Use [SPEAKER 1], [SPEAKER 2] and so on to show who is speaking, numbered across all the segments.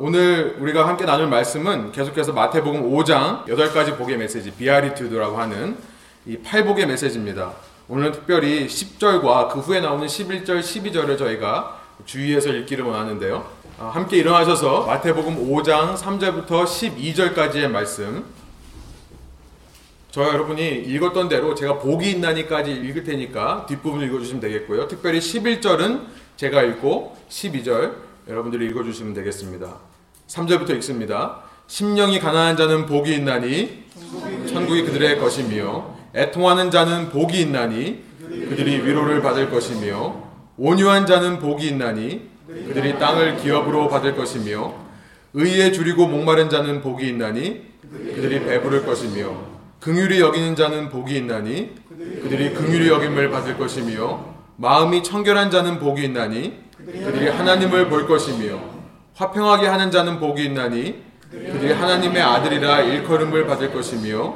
[SPEAKER 1] 오늘 우리가 함께 나눌 말씀은 계속해서 마태복음 5장 8가지 복의 메시지 비아리투드라고 하는 이 팔복의 메시지입니다. 오늘은 특별히 10절과 그 후에 나오는 11절, 12절을 저희가 주의해서 읽기를 원하는데요. 아, 함께 일어나셔서 마태복음 5장 3절부터 12절까지의 말씀 저 여러분이 읽었던 대로 제가 복이 있나니까지 읽을 테니까 뒷부분 읽어주시면 되겠고요. 특별히 11절은 제가 읽고 12절 여러분들이 읽어주시면 되겠습니다. 3절부터 읽습니다. 심령이 가난한 자는 복이 있나니 천국이 그들의 것이며 애통하는 자는 복이 있나니 그들이 위로를 받을 것이며 온유한 자는 복이 있나니 그들이 땅을 기업으로 받을 것이며 의에 줄이고 목마른 자는 복이 있나니 그들이 배부를 것이며 긍휼히 여기는 자는 복이 있나니 그들이 긍휼히 여김을 받을 것이며 마음이 청결한 자는 복이 있나니 그들이 하나님을 볼 것이며 화평하게 하는 자는 복이 있나니 그들이 하나님의 아들이라 일컬음을 받을 것이며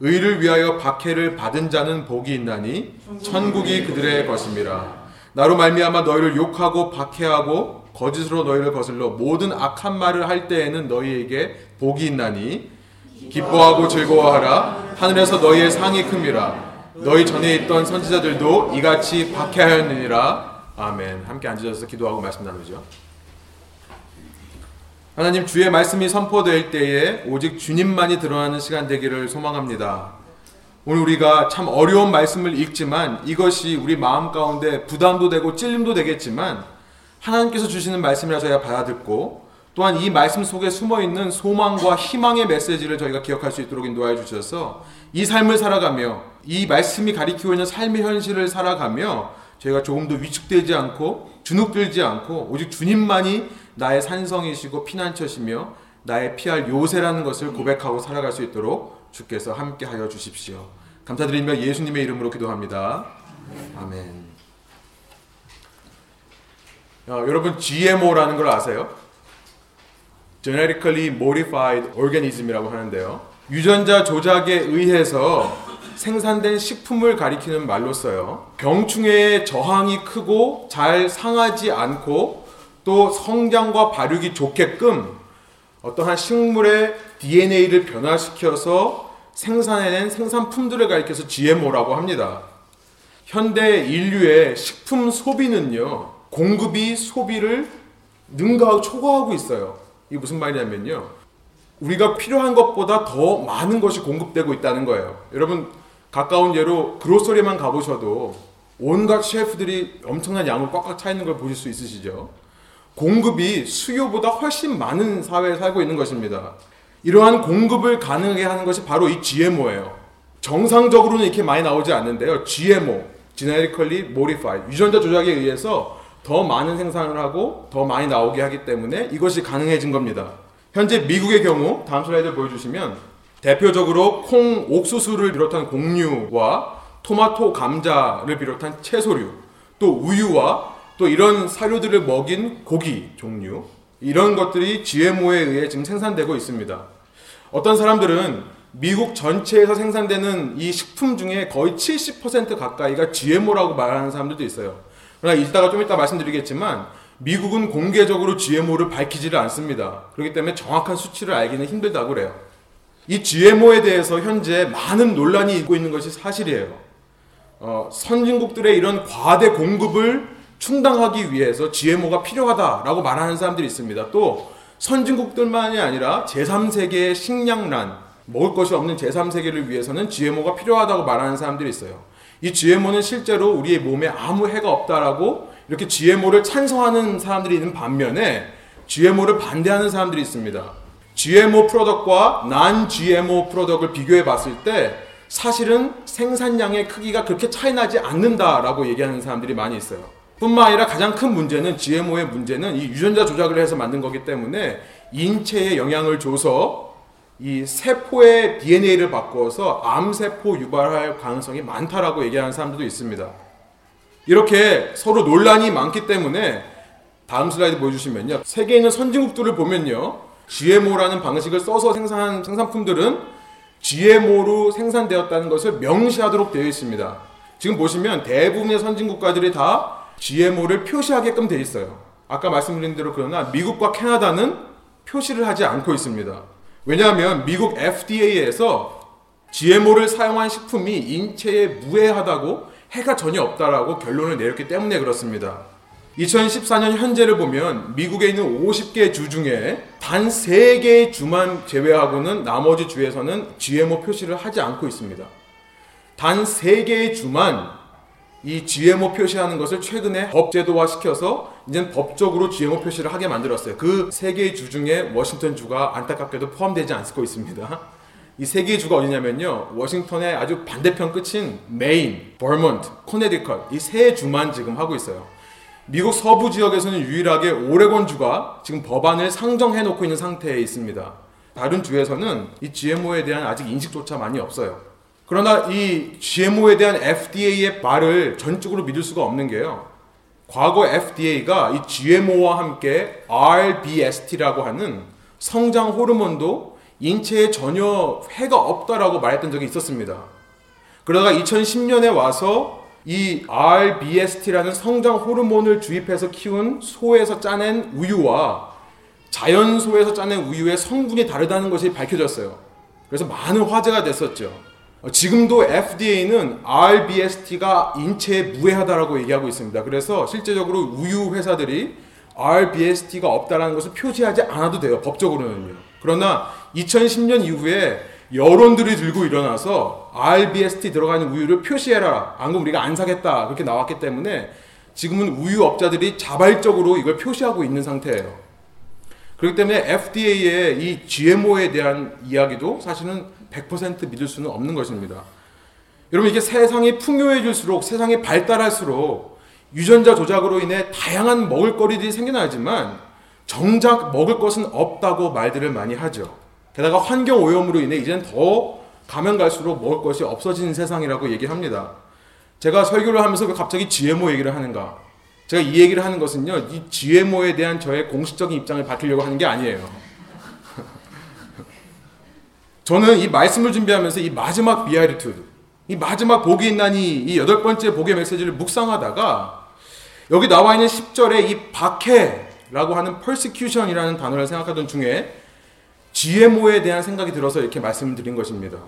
[SPEAKER 1] 의를 위하여 박해를 받은 자는 복이 있나니 천국이 그들의 것임이라. 나로 말미암아 너희를 욕하고 박해하고 거짓으로 너희를 거슬러 모든 악한 말을 할 때에는 너희에게 복이 있나니 기뻐하고 즐거워하라. 하늘에서 너희의 상이 큼이라 너희 전에 있던 선지자들도 이같이 박해하였느니라 아멘 함께 앉으셔서 기도하고 말씀 나누죠 하나님 주의 말씀이 선포될 때에 오직 주님만이 드러나는 시간 되기를 소망합니다. 오늘 우리가 참 어려운 말씀을 읽지만 이것이 우리 마음 가운데 부담도 되고 찔림도 되겠지만 하나님께서 주시는 말씀이라 저희가 받아듣고 또한 이 말씀 속에 숨어 있는 소망과 희망의 메시지를 저희가 기억할 수 있도록 인도하여 주셔서 이 삶을 살아가며 이 말씀이 가리키고 있는 삶의 현실을 살아가며 저희가 조금 더 위축되지 않고 주눅들지 않고 오직 주님만이 나의 산성이시고 피난처시며 나의 피할 요새라는 것을 고백하고 살아갈 수 있도록 주께서 함께 하여 주십시오. 감사드리며 예수님의 이름으로 기도합니다. 아멘. 어, 여러분 GMO라는 걸 아세요? Genetically Modified Organism이라고 하는데요. 유전자 조작에 의해서 생산된 식품을 가리키는 말로써요. 병충해의 저항이 크고 잘 상하지 않고 또 성장과 발육이 좋게끔 어떠한 식물의 DNA를 변화시켜서 생산해낸 생산품들을 가리켜서 GMO라고 합니다. 현대 인류의 식품 소비는요, 공급이 소비를 능가하고 초과하고 있어요. 이게 무슨 말이냐면요. 우리가 필요한 것보다 더 많은 것이 공급되고 있다는 거예요. 여러분, 가까운 예로 그로서리만 가보셔도 온갖 셰프들이 엄청난 양을 꽉꽉 차 있는 걸 보실 수 있으시죠? 공급이 수요보다 훨씬 많은 사회에 살고 있는 것입니다. 이러한 공급을 가능하게 하는 것이 바로 이 GMO예요. 정상적으로는 이렇게 많이 나오지 않는데요. GMO, Genetically Modified, 유전자 조작에 의해서 더 많은 생산을 하고 더 많이 나오게 하기 때문에 이것이 가능해진 겁니다. 현재 미국의 경우 다음 슬라이드 보여주시면 대표적으로 콩, 옥수수를 비롯한 곡류와 토마토, 감자를 비롯한 채소류, 또 우유와 또 이런 사료들을 먹인 고기 종류 이런 것들이 GMO에 의해 지금 생산되고 있습니다. 어떤 사람들은 미국 전체에서 생산되는 이 식품 중에 거의 70% 가까이가 GMO라고 말하는 사람들도 있어요. 그러나 이따가 좀 이따 말씀드리겠지만 미국은 공개적으로 GMO를 밝히지를 않습니다. 그렇기 때문에 정확한 수치를 알기는 힘들다고 그래요. 이 GMO에 대해서 현재 많은 논란이 있고 있는 것이 사실이에요. 어, 선진국들의 이런 과대 공급을 충당하기 위해서 GMO가 필요하다라고 말하는 사람들이 있습니다. 또 선진국들만이 아니라 제3세계의 식량난, 먹을 것이 없는 제3세계를 위해서는 GMO가 필요하다고 말하는 사람들이 있어요. 이 GMO는 실제로 우리의 몸에 아무 해가 없다라고 이렇게 GMO를 찬성하는 사람들이 있는 반면에 GMO를 반대하는 사람들이 있습니다. GMO 프로덕트와 난 GMO 프로덕트를 비교해 봤을 때 사실은 생산량의 크기가 그렇게 차이 나지 않는다라고 얘기하는 사람들이 많이 있어요. 뿐만 아니라 가장 큰 문제는 GMO의 문제는 이 유전자 조작을 해서 만든 거기 때문에 인체에 영향을 줘서 이 세포의 DNA를 바꾸어서 암세포 유발할 가능성이 많다라고 얘기하는 사람들도 있습니다. 이렇게 서로 논란이 많기 때문에 다음 슬라이드 보여주시면요. 세계에 있는 선진국들을 보면요. GMO라는 방식을 써서 생산한 생산품들은 GMO로 생산되었다는 것을 명시하도록 되어 있습니다. 지금 보시면 대부분의 선진 국가들이 다 GMO를 표시하게끔 되어 있어요. 아까 말씀드린 대로 그러나 미국과 캐나다는 표시를 하지 않고 있습니다. 왜냐하면 미국 FDA에서 GMO를 사용한 식품이 인체에 무해하다고 해가 전혀 없다라고 결론을 내렸기 때문에 그렇습니다. 2014년 현재를 보면 미국에 있는 50개 주 중에 단 3개의 주만 제외하고는 나머지 주에서는 GMO 표시를 하지 않고 있습니다. 단 3개의 주만 이 GMO 표시하는 것을 최근에 법 제도화 시켜서 이제 법적으로 GMO 표시를 하게 만들었어요. 그세 개의 주 중에 워싱턴 주가 안타깝게도 포함되지 않고 있습니다. 이세 개의 주가 어디냐면요. 워싱턴의 아주 반대편 끝인 메인, 버먼트, 코네디컷 이 세 주만 지금 하고 있어요. 미국 서부 지역에서는 유일하게 오레곤 주가 지금 법안을 상정해 놓고 있는 상태에 있습니다. 다른 주에서는 이 GMO에 대한 아직 인식조차 많이 없어요. 그러나 이 GMO에 대한 FDA의 말을 전적으로 믿을 수가 없는 게요. 과거 FDA가 이 GMO와 함께 RBST라고 하는 성장 호르몬도 인체에 전혀 해가 없다라고 말했던 적이 있었습니다. 그러다가 2010년에 와서 이 RBST라는 성장 호르몬을 주입해서 키운 소에서 짜낸 우유와 자연 소에서 짜낸 우유의 성분이 다르다는 것이 밝혀졌어요. 그래서 많은 화제가 됐었죠. 어, 지금도 FDA는 RBST가 인체에 무해하다라고 얘기하고 있습니다. 그래서 실제적으로 우유 회사들이 RBST가 없다라는 것을 표시하지 않아도 돼요. 법적으로는요. 그러나 2010년 이후에 여론들이 들고 일어나서 RBST 들어가는 우유를 표시해라. 안 그러면 우리가 안 사겠다. 그렇게 나왔기 때문에 지금은 우유 업자들이 자발적으로 이걸 표시하고 있는 상태예요. 그렇기 때문에 FDA의 이 GMO에 대한 이야기도 사실은 100% 믿을 수는 없는 것입니다. 여러분 이게 세상이 풍요해질수록 세상이 발달할수록 유전자 조작으로 인해 다양한 먹을거리들이 생겨나지만 정작 먹을 것은 없다고 말들을 많이 하죠. 게다가 환경 오염으로 인해 이제는 더 가면 갈수록 먹을 것이 없어지는 세상이라고 얘기합니다. 제가 설교를 하면서 왜 갑자기 GMO 얘기를 하는가? 제가 이 얘기를 하는 것은요, 이 GMO에 대한 저의 공식적인 입장을 밝히려고 하는 게 아니에요. 저는 이 말씀을 준비하면서 이 마지막 비아리투드, 이 마지막 복이 있나니 이 여덟 번째 복의 메시지를 묵상하다가 여기 나와 있는 10절에 이 박해라고 하는 persecution이라는 단어를 생각하던 중에 GMO에 대한 생각이 들어서 이렇게 말씀을 드린 것입니다.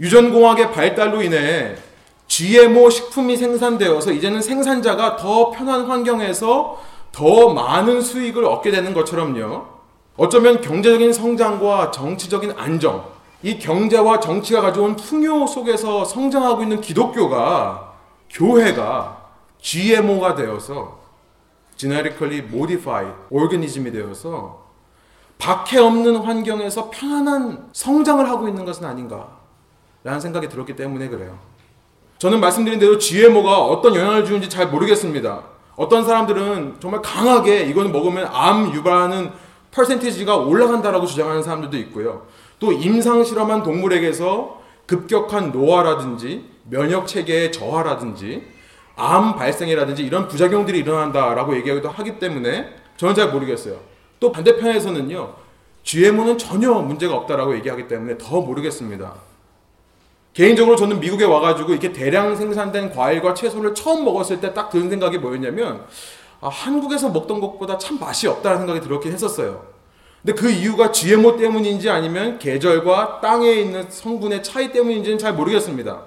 [SPEAKER 1] 유전공학의 발달로 인해 GMO 식품이 생산되어서 이제는 생산자가 더 편한 환경에서 더 많은 수익을 얻게 되는 것처럼요. 어쩌면 경제적인 성장과 정치적인 안정, 이 경제와 정치가 가져온 풍요 속에서 성장하고 있는 기독교가 교회가 GMO가 되어서 genetically modified organism이 되어서 박해 없는 환경에서 편안한 성장을 하고 있는 것은 아닌가 라는 생각이 들었기 때문에 그래요. 저는 말씀드린 대로 GMO가 어떤 영향을 주는지 잘 모르겠습니다. 어떤 사람들은 정말 강하게 이거는 먹으면 암 유발하는 퍼센티지가 올라간다라고 주장하는 사람들도 있고요. 또 임상 실험한 동물에게서 급격한 노화라든지 면역 체계의 저하라든지 암 발생이라든지 이런 부작용들이 일어난다라고 얘기하기도 하기 때문에 저는 잘 모르겠어요. 또 반대편에서는요. GMO는 전혀 문제가 없다라고 얘기하기 때문에 더 모르겠습니다. 개인적으로 저는 미국에 와가지고 이렇게 대량 생산된 과일과 채소를 처음 먹었을 때 딱 드는 생각이 뭐였냐면 아, 한국에서 먹던 것보다 참 맛이 없다는 생각이 들었긴 했었어요. 근데 그 이유가 GMO 때문인지 아니면 계절과 땅에 있는 성분의 차이 때문인지는 잘 모르겠습니다.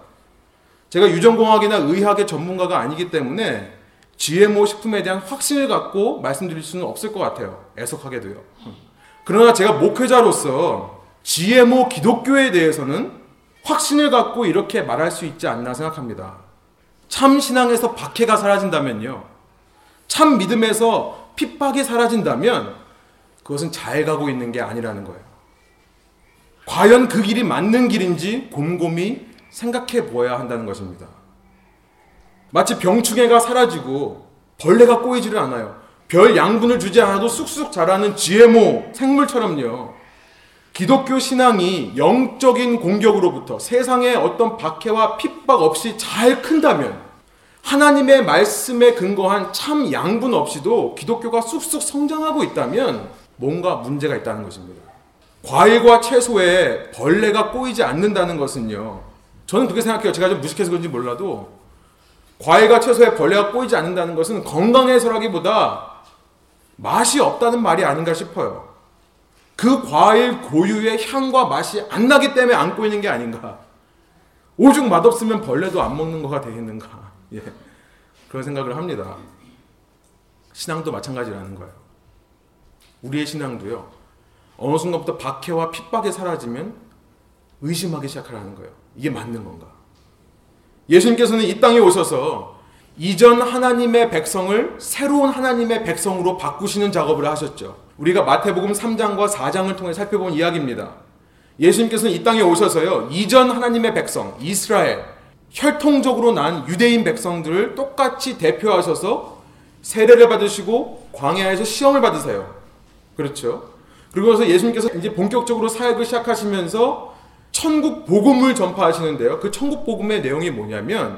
[SPEAKER 1] 제가 유전공학이나 의학의 전문가가 아니기 때문에 GMO 식품에 대한 확신을 갖고 말씀드릴 수는 없을 것 같아요. 애석하게도요. 그러나 제가 목회자로서 GMO 기독교에 대해서는 확신을 갖고 이렇게 말할 수 있지 않나 생각합니다. 참 신앙에서 박해가 사라진다면요. 참 믿음에서 핍박이 사라진다면 그것은 잘 가고 있는 게 아니라는 거예요. 과연 그 길이 맞는 길인지 곰곰이 생각해 보아야 한다는 것입니다. 마치 병충해가 사라지고 벌레가 꼬이지를 않아요. 별 양분을 주지 않아도 쑥쑥 자라는 GMO 생물처럼요. 기독교 신앙이 영적인 공격으로부터 세상의 어떤 박해와 핍박 없이 잘 큰다면 하나님의 말씀에 근거한 참 양분 없이도 기독교가 쑥쑥 성장하고 있다면 뭔가 문제가 있다는 것입니다. 과일과 채소에 벌레가 꼬이지 않는다는 것은요. 저는 그렇게 생각해요. 제가 좀 무식해서 그런지 몰라도 과일과 채소에 벌레가 꼬이지 않는다는 것은 건강해서라기보다 맛이 없다는 말이 아닌가 싶어요. 그 과일 고유의 향과 맛이 안 나기 때문에 안고 있는 게 아닌가. 오죽 맛없으면 벌레도 안 먹는 거가 되겠는가. 예. 그런 생각을 합니다. 신앙도 마찬가지라는 거예요. 우리의 신앙도요. 어느 순간부터 박해와 핍박이 사라지면 의심하기 시작하라는 거예요. 이게 맞는 건가? 예수님께서는 이 땅에 오셔서 이전 하나님의 백성을 새로운 하나님의 백성으로 바꾸시는 작업을 하셨죠. 우리가 마태복음 3장과 4장을 통해 살펴본 이야기입니다. 예수님께서는 이 땅에 오셔서요. 이전 하나님의 백성, 이스라엘, 혈통적으로 난 유대인 백성들을 똑같이 대표하셔서 세례를 받으시고 광야에서 시험을 받으세요. 그렇죠? 그리고 나서 예수님께서 이제 본격적으로 사역을 시작하시면서 천국 복음을 전파하시는데요. 그 천국 복음의 내용이 뭐냐면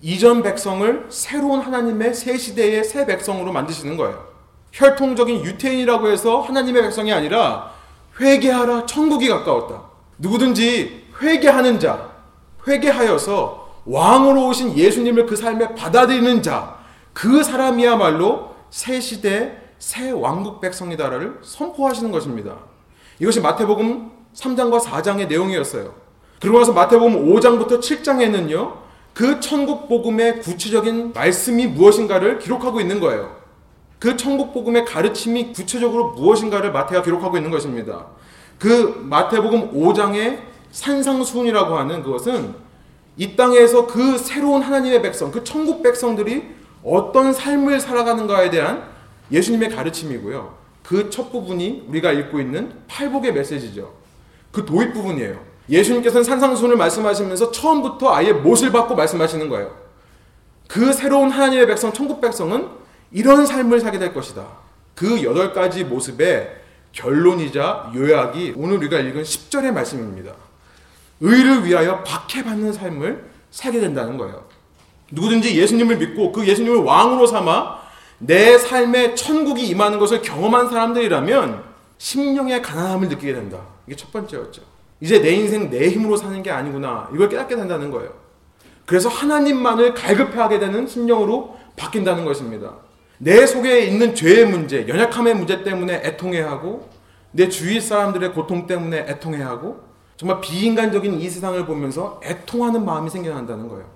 [SPEAKER 1] 이전 백성을 새로운 하나님의 새 시대의 새 백성으로 만드시는 거예요. 혈통적인 유태인이라고 해서 하나님의 백성이 아니라 회개하라 천국이 가까웠다. 누구든지 회개하는 자, 회개하여서 왕으로 오신 예수님을 그 삶에 받아들이는 자, 그 사람이야말로 새 시대 새 왕국 백성이다를 선포하시는 것입니다. 이것이 마태복음 3장과 4장의 내용이었어요. 그러고 나서 마태복음 5장부터 7장에는요, 그 천국 복음의 구체적인 말씀이 무엇인가를 기록하고 있는 거예요. 그 천국 복음의 가르침이 구체적으로 무엇인가를 마태가 기록하고 있는 것입니다. 그 마태복음 5장의 산상수훈이라고 하는 그것은 이 땅에서 그 새로운 하나님의 백성, 그 천국 백성들이 어떤 삶을 살아가는가에 대한 예수님의 가르침이고요. 그 첫 부분이 우리가 읽고 있는 팔복의 메시지죠. 그 도입 부분이에요. 예수님께서는 산상순을 말씀하시면서 처음부터 아예 못을 받고 말씀하시는 거예요. 그 새로운 하나님의 백성, 천국 백성은 이런 삶을 살게 될 것이다. 그 여덟 가지 모습의 결론이자 요약이 오늘 우리가 읽은 10절의 말씀입니다. 의를 위하여 박해받는 삶을 살게 된다는 거예요. 누구든지 예수님을 믿고 그 예수님을 왕으로 삼아 내 삶에 천국이 임하는 것을 경험한 사람들이라면 심령의 가난함을 느끼게 된다. 이게 첫 번째였죠. 이제 내 인생 내 힘으로 사는 게 아니구나. 이걸 깨닫게 된다는 거예요. 그래서 하나님만을 갈급해하게 되는 심령으로 바뀐다는 것입니다. 내 속에 있는 죄의 문제, 연약함의 문제 때문에 애통해하고 내 주위 사람들의 고통 때문에 애통해하고 정말 비인간적인 이 세상을 보면서 애통하는 마음이 생겨난다는 거예요.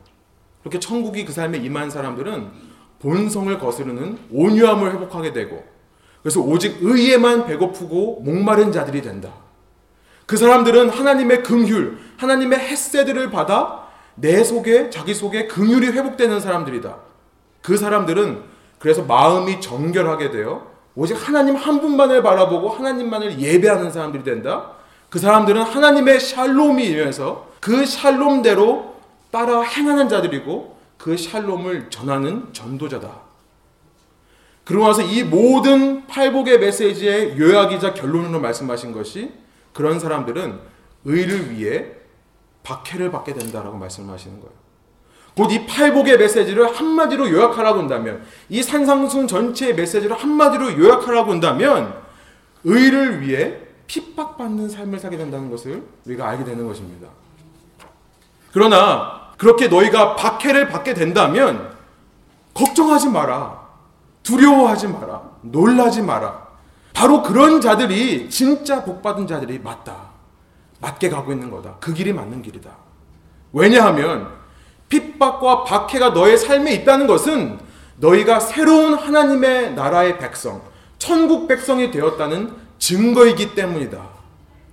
[SPEAKER 1] 그렇게 천국이 그 삶에 임한 사람들은 본성을 거스르는 온유함을 회복하게 되고 그래서 오직 의에만 배고프고 목마른 자들이 된다. 그 사람들은 하나님의 긍휼, 하나님의 햇새들을 받아 내 속에 자기 속에 긍휼이 회복되는 사람들이다. 그 사람들은 그래서 마음이 정결하게 되어 오직 하나님 한 분만을 바라보고 하나님만을 예배하는 사람들이 된다. 그 사람들은 하나님의 샬롬이 이면서 그 샬롬대로 따라 행하는 자들이고 그 샬롬을 전하는 전도자다. 그러고 나서 이 모든 팔복의 메시지의 요약이자 결론으로 말씀하신 것이 그런 사람들은 의를 위해 박해를 받게 된다라고 말씀하시는 거예요. 곧 이 팔복의 메시지를 한마디로 요약하라고 한다면 이 산상순 전체의 메시지를 한마디로 요약하라고 한다면 의를 위해 핍박받는 삶을 살게 된다는 것을 우리가 알게 되는 것입니다. 그러나 그렇게 너희가 박해를 받게 된다면 걱정하지 마라. 두려워하지 마라. 놀라지 마라. 바로 그런 자들이 진짜 복받은 자들이 맞다. 맞게 가고 있는 거다. 그 길이 맞는 길이다. 왜냐하면 핍박과 박해가 너의 삶에 있다는 것은 너희가 새로운 하나님의 나라의 백성, 천국 백성이 되었다는 증거이기 때문이다.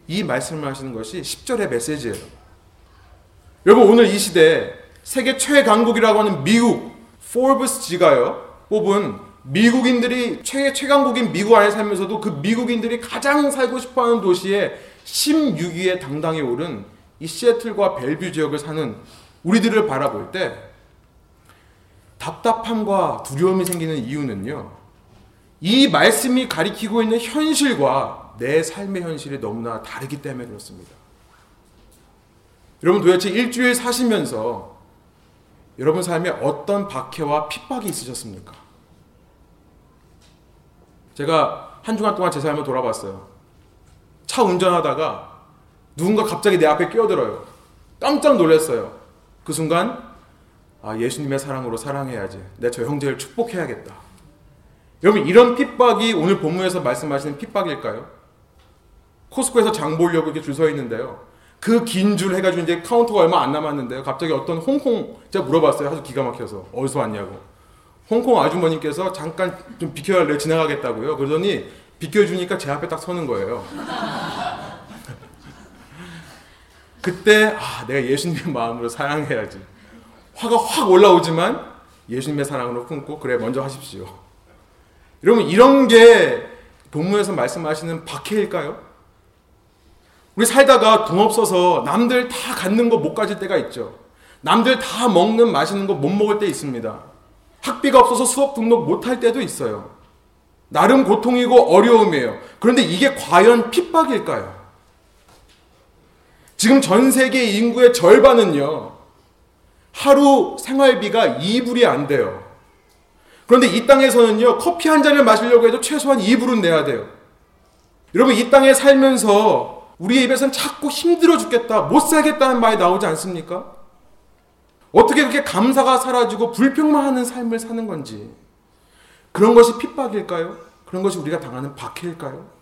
[SPEAKER 1] 이 말씀을 하시는 것이 10절의 메시지예요. 여러분 오늘 이 시대 세계 최강국이라고 하는 미국 포브스지가요 뽑은 미국인들이 최, 최강국인 미국 안에 살면서도 그 미국인들이 가장 살고 싶어 하는 도시에 16위에 당당히 오른 이 시애틀과 벨뷰 지역을 사는 우리들을 바라볼 때 답답함과 두려움이 생기는 이유는요. 이 말씀이 가리키고 있는 현실과 내 삶의 현실이 너무나 다르기 때문에 그렇습니다. 여러분 도대체 일주일 사시면서 여러분 삶에 어떤 박해와 핍박이 있으셨습니까? 제가 한 주간 동안 제 삶을 돌아봤어요. 차 운전하다가 누군가 갑자기 내 앞에 끼어들어요. 깜짝 놀랐어요. 그 순간 아 예수님의 사랑으로 사랑해야지. 내 저 형제를 축복해야겠다. 여러분 이런 핍박이 오늘 본문에서 말씀하시는 핍박일까요? 코스코에서 장 보려고 이렇게 줄 서 있는데요. 그 긴 줄 해가지고 이제 카운터가 얼마 안 남았는데요. 갑자기 어떤 홍콩 제가 물어봤어요. 아주 기가 막혀서 어디서 왔냐고. 홍콩 아주머니께서 잠깐 좀 비켜달래 지나가겠다고요. 그러더니 비켜주니까 제 앞에 딱 서는 거예요. 그때 아 내가 예수님의 마음으로 사랑해야지. 화가 확 올라오지만 예수님의 사랑으로 품고 그래 먼저 하십시오. 여러분 이런 게 본문에서 말씀하시는 박해일까요? 우리 살다가 돈 없어서 남들 다 갖는 거 못 가질 때가 있죠. 남들 다 먹는 마시는 거 못 먹을 때 있습니다. 학비가 없어서 수업 등록 못할 때도 있어요. 나름 고통이고 어려움이에요. 그런데 이게 과연 핍박일까요? 지금 전 세계 인구의 절반은요, 하루 생활비가 2불이 안 돼요. 그런데 이 땅에서는요, 커피 한 잔을 마시려고 해도 최소한 2불은 내야 돼요. 여러분, 이 땅에 살면서 우리의 입에서는 자꾸 힘들어 죽겠다, 못 살겠다는 말이 나오지 않습니까? 어떻게 그렇게 감사가 사라지고 불평만 하는 삶을 사는 건지. 그런 것이 핍박일까요? 그런 것이 우리가 당하는 박해일까요?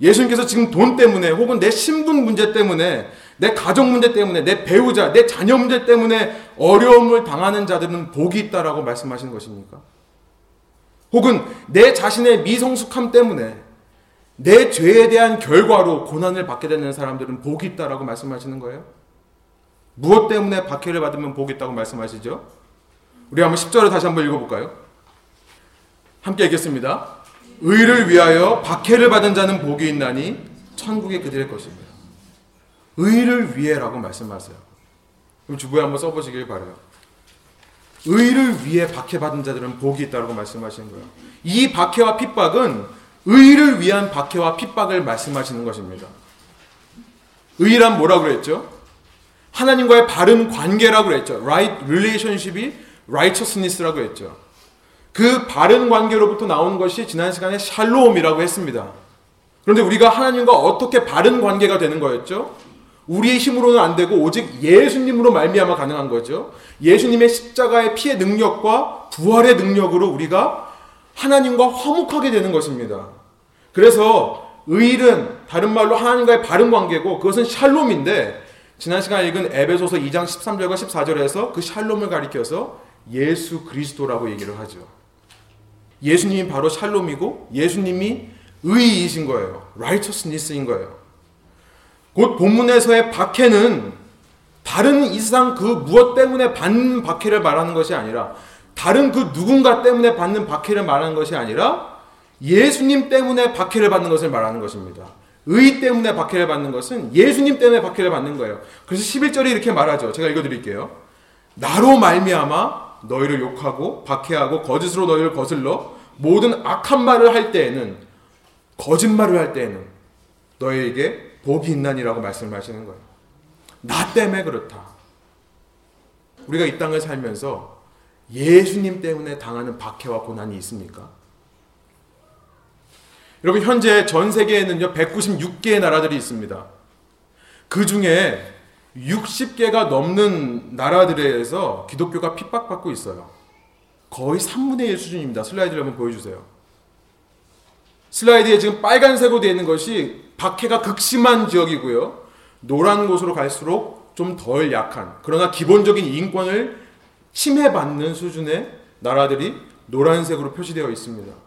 [SPEAKER 1] 예수님께서 지금 돈 때문에 혹은 내 신분 문제 때문에 내 가족 문제 때문에 내 배우자, 내 자녀 문제 때문에 어려움을 당하는 자들은 복이 있다라고 말씀하시는 것입니까? 혹은 내 자신의 미성숙함 때문에 내 죄에 대한 결과로 고난을 받게 되는 사람들은 복이 있다라고 말씀하시는 거예요? 무엇 때문에 박해를 받으면 복이 있다고 말씀하시죠? 우리 한번 10절을 다시 한번 읽어볼까요? 함께 읽겠습니다. 의를 위하여 박해를 받은 자는 복이 있나니 천국에 그들의 것입니다. 의를 위해라고 말씀하세요. 그럼 주부에 한번 써보시길 바래요. 의를 위해 박해받은 자들은 복이 있다고 말씀하시는 거예요. 이 박해와 핍박은 의를 위한 박해와 핍박을 말씀하시는 것입니다. 의란 뭐라고 그랬죠? 하나님과의 바른 관계라고 그랬죠. right relationship이 righteousness라고 했죠. 그 바른 관계로부터 나온 것이 지난 시간에 샬롬이라고 했습니다. 그런데 우리가 하나님과 어떻게 바른 관계가 되는 거였죠? 우리의 힘으로는 안 되고 오직 예수님으로 말미암아 가능한 거죠. 예수님의 십자가의 피의 능력과 부활의 능력으로 우리가 하나님과 화목하게 되는 것입니다. 그래서 의일은 다른 말로 하나님과의 바른 관계고 그것은 샬롬인데 지난 시간에 읽은 에베소서 2장 13절과 14절에서 그 샬롬을 가리켜서 예수 그리스도라고 얘기를 하죠. 예수님이 바로 샬롬이고 예수님이 의이신 거예요. righteousness인 거예요. 곧 본문에서의 박해는 다른 이상 그 무엇 때문에 받는 박해를 말하는 것이 아니라 다른 그 누군가 때문에 받는 박해를 말하는 것이 아니라 예수님 때문에 박해를 받는 것을 말하는 것입니다. 의 때문에 박해를 받는 것은 예수님 때문에 박해를 받는 거예요. 그래서 11절이 이렇게 말하죠. 제가 읽어 드릴게요. 나로 말미암아 너희를 욕하고 박해하고 거짓으로 너희를 거슬러 모든 악한 말을 할 때에는 거짓말을 할 때에는 너희에게 복이 있나니라고 말씀하시는 거예요. 나 때문에 그렇다. 우리가 이 땅을 살면서 예수님 때문에 당하는 박해와 고난이 있습니까? 여러분 현재 전 세계에는요 196개의 나라들이 있습니다. 그 중에 60개가 넘는 나라들에서 기독교가 핍박받고 있어요. 거의 3분의 1 수준입니다. 슬라이드를 한번 보여주세요. 슬라이드에 지금 빨간색으로 되어 있는 것이 박해가 극심한 지역이고요. 노란 곳으로 갈수록 좀 덜 약한 그러나 기본적인 인권을 침해받는 수준의 나라들이 노란색으로 표시되어 있습니다.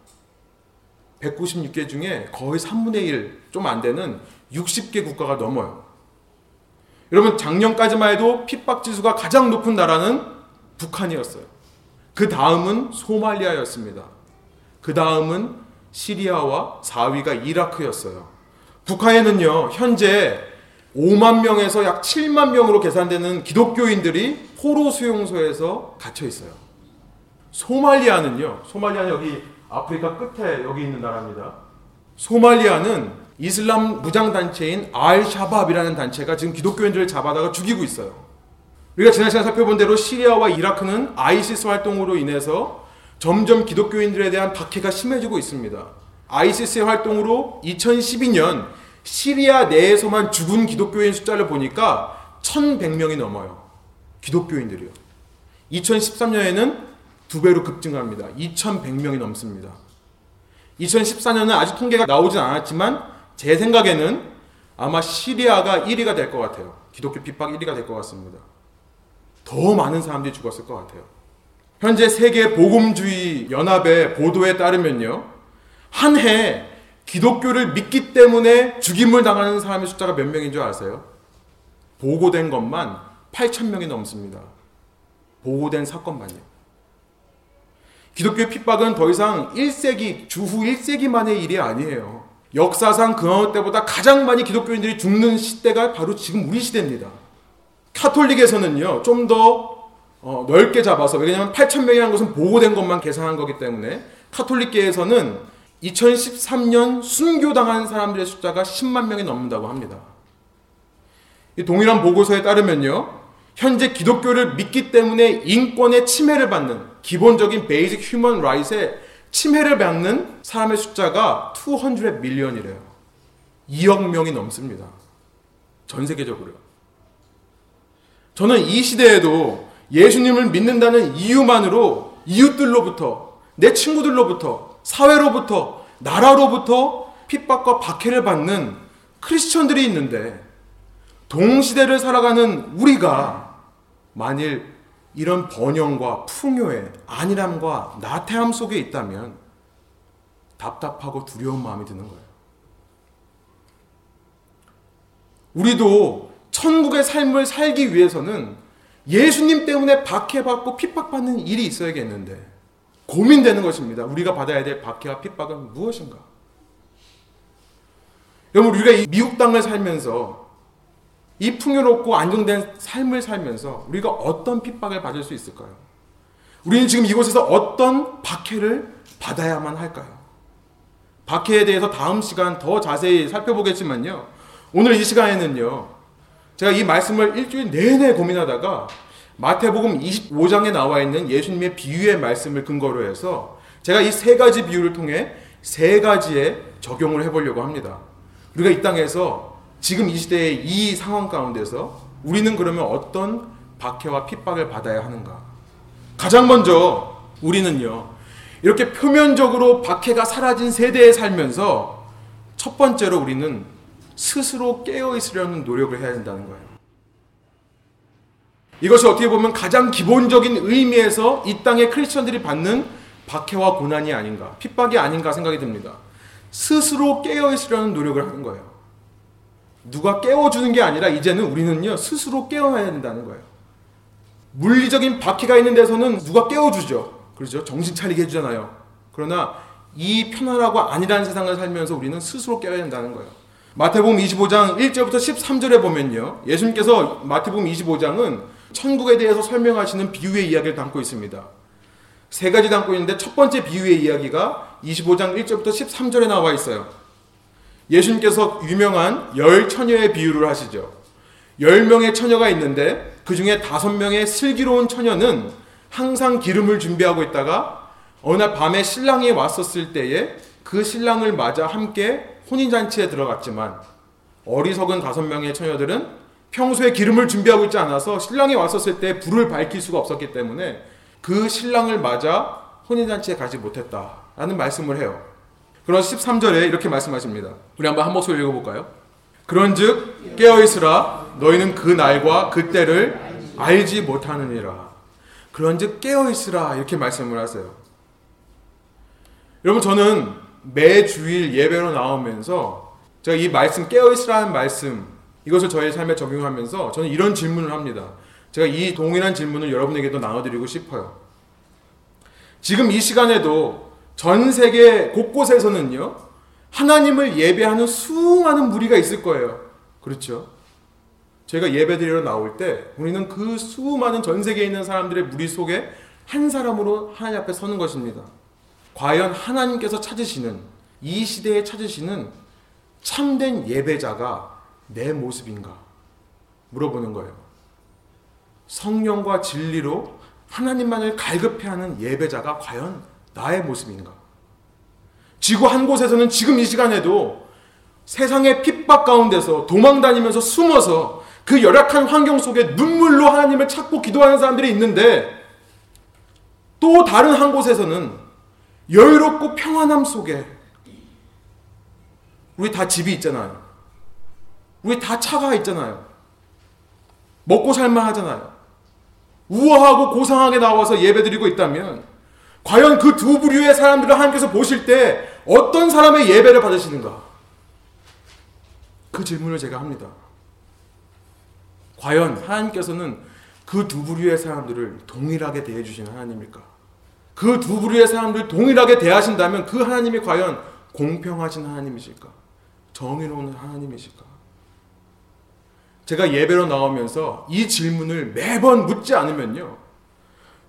[SPEAKER 1] 196개 중에 거의 3분의 1, 좀 안 되는 60개 국가가 넘어요. 여러분, 작년까지만 해도 핍박 지수가 가장 높은 나라는 북한이었어요. 그 다음은 소말리아였습니다. 그 다음은 시리아와 4위가 이라크였어요. 북한에는요, 현재 5만 명에서 약 7만 명으로 계산되는 기독교인들이 포로 수용소에서 갇혀 있어요. 소말리아는요, 소말리아는 여기 아프리카 끝에 여기 있는 나라입니다. 소말리아는 이슬람 무장단체인 알샤밥이라는 단체가 지금 기독교인들을 잡아다가 죽이고 있어요. 우리가 지난 시간 살펴본 대로 시리아와 이라크는 아이시스 활동으로 인해서 점점 기독교인들에 대한 박해가 심해지고 있습니다. 아이시스의 활동으로 2012년 시리아 내에서만 죽은 기독교인 숫자를 보니까 1100명이 넘어요. 기독교인들이요. 2013년에는 두 배로 급증합니다. 2100명이 넘습니다. 2014년은 아직 통계가 나오진 않았지만 제 생각에는 아마 시리아가 1위가 될 것 같아요. 기독교 핍박 1위가 될 것 같습니다. 더 많은 사람들이 죽었을 것 같아요. 현재 세계 복음주의 연합의 보도에 따르면요. 한 해 기독교를 믿기 때문에 죽임을 당하는 사람의 숫자가 몇 명인 줄 아세요? 보고된 것만 8천 명이 넘습니다. 보고된 사건만요. 기독교 핍박은 더 이상 1세기, 주후 1세기 만의 일이 아니에요. 역사상 그 어느 때보다 가장 많이 기독교인들이 죽는 시대가 바로 지금 우리 시대입니다. 카톨릭에서는요, 좀더 어, 넓게 잡아서, 왜냐하면 8,000명이라는 것은 보고된 것만 계산한 거기 때문에, 카톨릭계에서는 2013년 순교당한 사람들의 숫자가 10만 명이 넘는다고 합니다. 이 동일한 보고서에 따르면요, 현재 기독교를 믿기 때문에 인권의 침해를 받는 기본적인 basic human right의 침해를 받는 사람의 숫자가 200 million이래요. 2억 명이 넘습니다. 전 세계적으로요. 저는 이 시대에도 예수님을 믿는다는 이유만으로 이웃들로부터, 내 친구들로부터, 사회로부터, 나라로부터 핍박과 박해를 받는 크리스천들이 있는데, 동시대를 살아가는 우리가 만일 이런 번영과 풍요의 안일함과 나태함 속에 있다면 답답하고 두려운 마음이 드는 거예요. 우리도 천국의 삶을 살기 위해서는 예수님 때문에 박해받고 핍박받는 일이 있어야겠는데 고민되는 것입니다. 우리가 받아야 될 박해와 핍박은 무엇인가? 여러분 우리가 미국 땅을 살면서 이 풍요롭고 안정된 삶을 살면서 우리가 어떤 핍박을 받을 수 있을까요? 우리는 지금 이곳에서 어떤 박해를 받아야만 할까요? 박해에 대해서 다음 시간 더 자세히 살펴보겠지만요. 오늘 이 시간에는요. 제가 이 말씀을 일주일 내내 고민하다가 마태복음 25장에 나와 있는 예수님의 비유의 말씀을 근거로 해서 제가 이 세 가지 비유를 통해 세 가지의 적용을 해보려고 합니다. 우리가 이 땅에서 지금 이 시대의 이 상황 가운데서 우리는 그러면 어떤 박해와 핍박을 받아야 하는가? 가장 먼저 우리는요, 이렇게 표면적으로 박해가 사라진 세대에 살면서 첫 번째로 우리는 스스로 깨어 있으려는 노력을 해야 된다는 거예요. 이것이 어떻게 보면 가장 기본적인 의미에서 이 땅의 크리스천들이 받는 박해와 고난이 아닌가, 핍박이 아닌가 생각이 듭니다. 스스로 깨어 있으려는 노력을 하는 거예요. 누가 깨워주는 게 아니라 이제는 우리는요 스스로 깨어야 된다는 거예요. 물리적인 바퀴가 있는 데서는 누가 깨워주죠. 그렇죠? 정신 차리게 해주잖아요. 그러나 이 편안하고 아니라는 세상을 살면서 우리는 스스로 깨어야 된다는 거예요. 마태복음 25장 1절부터 13절에 보면요. 예수님께서 마태복음 25장은 천국에 대해서 설명하시는 비유의 이야기를 담고 있습니다. 세 가지 담고 있는데 첫 번째 비유의 이야기가 25장 1절부터 13절에 나와 있어요. 예수님께서 유명한 열 처녀의 비유를 하시죠. 열 명의 처녀가 있는데 그 중에 다섯 명의 슬기로운 처녀는 항상 기름을 준비하고 있다가 어느 날 밤에 신랑이 왔었을 때에 그 신랑을 맞아 함께 혼인잔치에 들어갔지만 어리석은 다섯 명의 처녀들은 평소에 기름을 준비하고 있지 않아서 신랑이 왔었을 때 불을 밝힐 수가 없었기 때문에 그 신랑을 맞아 혼인잔치에 가지 못했다라는 말씀을 해요. 그런 13절에 이렇게 말씀하십니다. 우리 한번 한 목소리 읽어볼까요? 그런즉 깨어있으라 너희는 그 날과 그 때를 알지 못하느니라. 그런즉 깨어있으라 이렇게 말씀을 하세요. 여러분 저는 매 주일 예배로 나오면서 제가 이 말씀 깨어있으라는 말씀 이것을 저의 삶에 적용하면서 저는 이런 질문을 합니다. 제가 이 동일한 질문을 여러분에게도 나눠드리고 싶어요. 지금 이 시간에도 전 세계 곳곳에서는요, 하나님을 예배하는 수많은 무리가 있을 거예요. 그렇죠? 저희가 예배드리러 나올 때 우리는 그 수많은 전 세계에 있는 사람들의 무리 속에 한 사람으로 하나님 앞에 서는 것입니다. 과연 하나님께서 찾으시는 이 시대에 찾으시는 참된 예배자가 내 모습인가 물어보는 거예요. 성령과 진리로 하나님만을 갈급해하는 예배자가 과연 나의 모습인가? 지구 한 곳에서는 지금 이 시간에도 세상의 핍박 가운데서 도망 다니면서 숨어서 그 열악한 환경 속에 눈물로 하나님을 찾고 기도하는 사람들이 있는데 또 다른 한 곳에서는 여유롭고 평안함 속에 우리 다 집이 있잖아요. 우리 다 차가 있잖아요. 먹고 살만 하잖아요. 우아하고 고상하게 나와서 예배드리고 있다면 과연 그 두 부류의 사람들을 하나님께서 보실 때 어떤 사람의 예배를 받으시는가? 그 질문을 제가 합니다. 과연 하나님께서는 그 두 부류의 사람들을 동일하게 대해 주시는 하나님일까? 그 두 부류의 사람들 동일하게 대하신다면 그 하나님이 과연 공평하신 하나님이실까? 정의로운 하나님이실까? 제가 예배로 나오면서 이 질문을 매번 묻지 않으면요.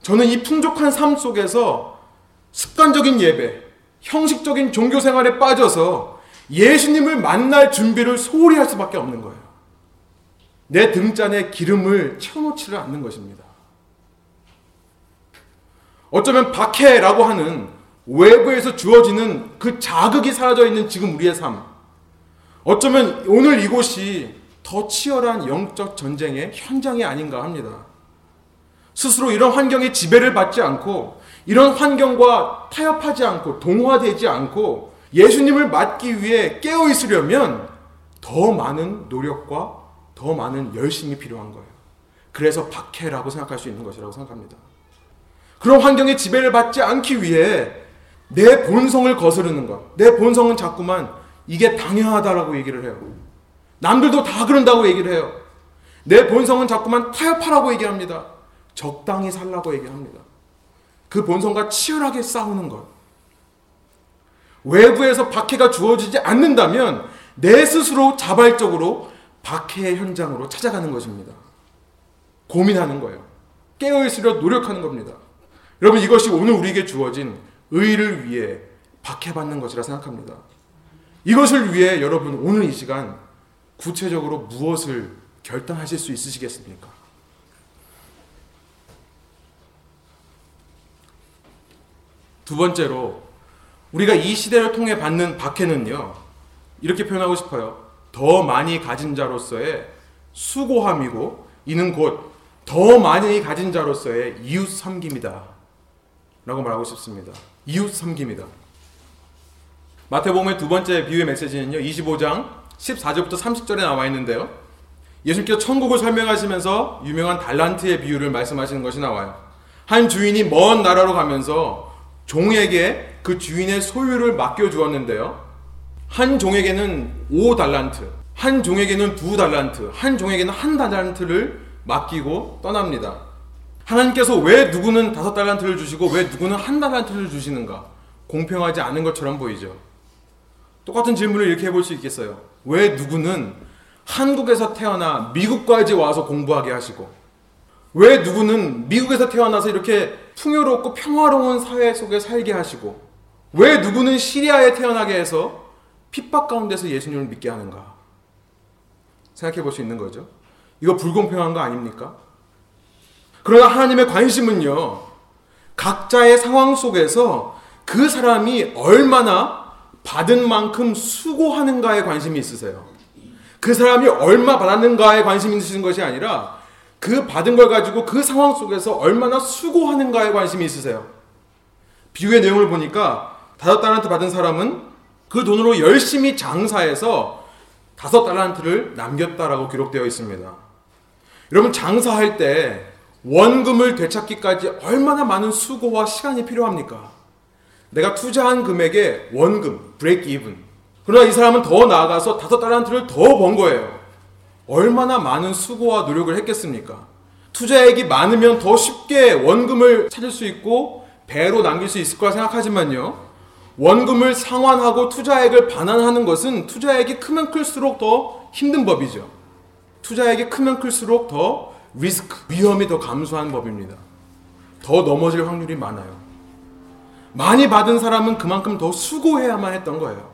[SPEAKER 1] 저는 이 풍족한 삶 속에서 습관적인 예배, 형식적인 종교 생활에 빠져서 예수님을 만날 준비를 소홀히 할 수밖에 없는 거예요. 내 등잔에 기름을 채워놓지를 않는 것입니다. 어쩌면 박해라고 하는 외부에서 주어지는 그 자극이 사라져 있는 지금 우리의 삶. 어쩌면 오늘 이곳이 더 치열한 영적 전쟁의 현장이 아닌가 합니다. 스스로 이런 환경에 지배를 받지 않고 이런 환경과 타협하지 않고 동화되지 않고 예수님을 맞기 위해 깨어 있으려면 더 많은 노력과 더 많은 열심이 필요한 거예요. 그래서 박해라고 생각할 수 있는 것이라고 생각합니다. 그런 환경에 지배를 받지 않기 위해 내 본성을 거스르는 것, 내 본성은 자꾸만 이게 당연하다라고 얘기를 해요. 남들도 다 그런다고 얘기를 해요. 내 본성은 자꾸만 타협하라고 얘기합니다. 적당히 살라고 얘기합니다. 그 본성과 치열하게 싸우는 것. 외부에서 박해가 주어지지 않는다면 내 스스로 자발적으로 박해의 현장으로 찾아가는 것입니다. 고민하는 거예요. 깨어있으려 노력하는 겁니다. 여러분 이것이 오늘 우리에게 주어진 의를 위해 박해받는 것이라 생각합니다. 이것을 위해 여러분 오늘 이 시간 구체적으로 무엇을 결단하실 수 있으시겠습니까? 두 번째로 우리가 이 시대를 통해 받는 박해는요. 이렇게 표현하고 싶어요. 더 많이 가진 자로서의 수고함이고 이는 곧 더 많이 가진 자로서의 이웃 섬김이다. 라고 말하고 싶습니다. 이웃 섬김이다. 마태복음의 두 번째 비유의 메시지는요. 25장 14절부터 30절에 나와 있는데요. 예수님께서 천국을 설명하시면서 유명한 달란트의 비유를 말씀하시는 것이 나와요. 한 주인이 먼 나라로 가면서 종에게 그 주인의 소유를 맡겨 주었는데요. 한 종에게는 5달란트, 한 종에게는 2달란트, 한 종에게는 한 달란트를 맡기고 떠납니다. 하나님께서 왜 누구는 다섯 달란트를 주시고 왜 누구는 한 달란트를 주시는가? 공평하지 않은 것처럼 보이죠. 똑같은 질문을 이렇게 해볼 수 있겠어요. 왜 누구는 한국에서 태어나 미국까지 와서 공부하게 하시고 왜 누구는 미국에서 태어나서 이렇게 풍요롭고 평화로운 사회 속에 살게 하시고 왜 누구는 시리아에 태어나게 해서 핍박 가운데서 예수님을 믿게 하는가 생각해 볼 수 있는 거죠. 이거 불공평한 거 아닙니까? 그러나 하나님의 관심은요, 각자의 상황 속에서 그 사람이 얼마나 받은 만큼 수고하는가에 관심이 있으세요. 그 사람이 얼마 받았는가에 관심이 있으신 것이 아니라 그 받은 걸 가지고 그 상황 속에서 얼마나 수고하는가에 관심이 있으세요. 비유의 내용을 보니까 다섯 달란트 받은 사람은 그 돈으로 열심히 장사해서 다섯 달란트를 남겼다라고 기록되어 있습니다. 여러분 장사할 때 원금을 되찾기까지 얼마나 많은 수고와 시간이 필요합니까? 내가 투자한 금액의 원금, 브레이크 이븐. 그러나 이 사람은 더 나아가서 다섯 달란트를 더 번 거예요. 얼마나 많은 수고와 노력을 했겠습니까? 투자액이 많으면 더 쉽게 원금을 찾을 수 있고 배로 남길 수 있을 거라 생각하지만요. 원금을 상환하고 투자액을 반환하는 것은 투자액이 크면 클수록 더 힘든 법이죠. 투자액이 크면 클수록 더 리스크, 위험이 더 감소한 법입니다. 더 넘어질 확률이 많아요. 많이 받은 사람은 그만큼 더 수고해야만 했던 거예요.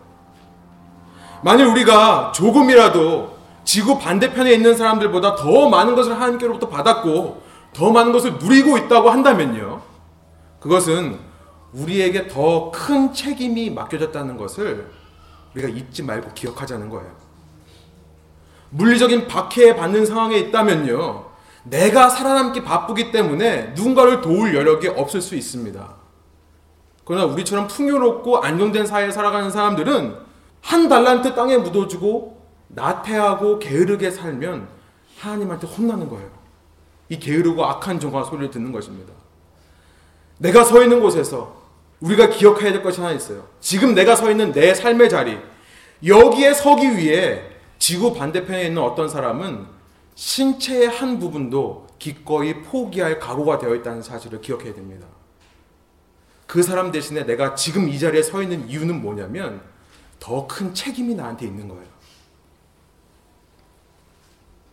[SPEAKER 1] 만일 우리가 조금이라도 지구 반대편에 있는 사람들보다 더 많은 것을 하나님께로부터 받았고 더 많은 것을 누리고 있다고 한다면요. 그것은 우리에게 더 큰 책임이 맡겨졌다는 것을 우리가 잊지 말고 기억하자는 거예요. 물리적인 박해에 받는 상황에 있다면요. 내가 살아남기 바쁘기 때문에 누군가를 도울 여력이 없을 수 있습니다. 그러나 우리처럼 풍요롭고 안정된 사회에 살아가는 사람들은 한 달란트 땅에 묻어주고 나태하고 게으르게 살면 하나님한테 혼나는 거예요. 이 게으르고 악한 종과 소리를 듣는 것입니다. 내가 서 있는 곳에서 우리가 기억해야 될 것이 하나 있어요. 지금 내가 서 있는 내 삶의 자리, 여기에 서기 위해 지구 반대편에 있는 어떤 사람은 신체의 한 부분도 기꺼이 포기할 각오가 되어 있다는 사실을 기억해야 됩니다. 그 사람 대신에 내가 지금 이 자리에 서 있는 이유는 뭐냐면 더 큰 책임이 나한테 있는 거예요.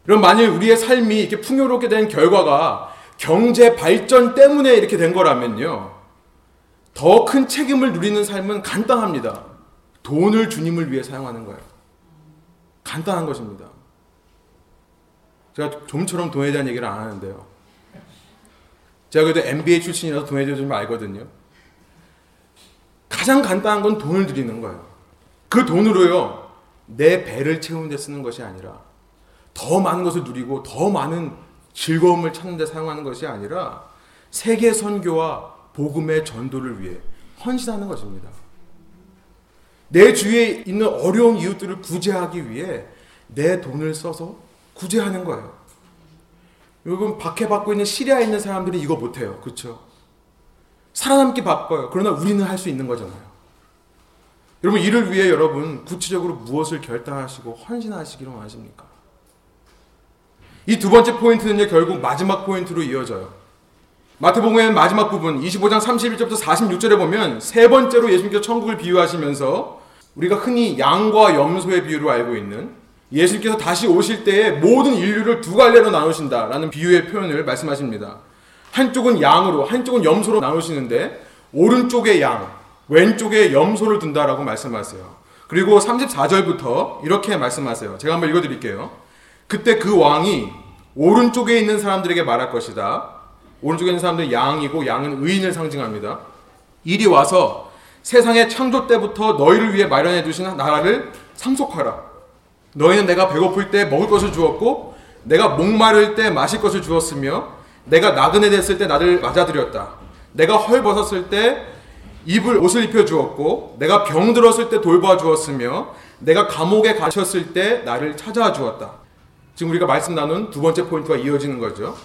[SPEAKER 1] 그럼 만일 우리의 삶이 이렇게 풍요롭게 된 결과가 경제 발전 때문에 이렇게 된 거라면요. 더 큰 책임을 누리는 삶은 간단합니다. 돈을 주님을 위해 사용하는 거예요. 간단한 것입니다. 제가 좀처럼 돈에 대한 얘기를 안 하는데요. 제가 그래도 MBA 출신이라서 돈에 대해서 좀 알거든요. 가장 간단한 건 돈을 드리는 거예요. 그 돈으로요, 내 배를 채우는 데 쓰는 것이 아니라 더 많은 것을 누리고 더 많은 즐거움을 찾는 데 사용하는 것이 아니라 세계 선교와 복음의 전도를 위해 헌신하는 것입니다. 내 주위에 있는 어려운 이웃들을 구제하기 위해 내 돈을 써서 구제하는 거예요. 여러분 박해받고 있는 시리아에 있는 사람들이 이거 못해요. 그렇죠? 살아남기 바빠요. 그러나 우리는 할 수 있는 거잖아요. 여러분 이를 위해 여러분 구체적으로 무엇을 결단하시고 헌신하시기로 하십니까? 이 두 번째 포인트는요 결국 마지막 포인트로 이어져요. 마태복음의 마지막 부분 25장 31절부터 46절에 보면 세 번째로 예수님께서 천국을 비유하시면서 우리가 흔히 양과 염소의 비유로 알고 있는 예수님께서 다시 오실 때에 모든 인류를 두 갈래로 나누신다라는 비유의 표현을 말씀하십니다. 한쪽은 양으로, 한쪽은 염소로 나누시는데 오른쪽에 양, 왼쪽에 염소를 둔다라고 말씀하세요. 그리고 34절부터 이렇게 말씀하세요. 제가 한번 읽어 드릴게요. 그때 그 왕이 오른쪽에 있는 사람들에게 말할 것이다. 오른쪽에 있는 사람들은 양이고 양은 의인을 상징합니다. 이리 와서 세상의 창조 때부터 너희를 위해 마련해 두신 나라를 상속하라. 너희는 내가 배고플 때 먹을 것을 주었고 내가 목마를 때 마실 것을 주었으며 내가 나그네 됐을 때 나를 맞아들였다. 내가 헐벗었을 때 입을 옷을 입혀 주었고 내가 병들었을 때 돌봐 주었으며 내가 감옥에 갇혔을 때 나를 찾아와 주었다. 지금 우리가 말씀 나눈 두 번째 포인트가 이어지는 거죠.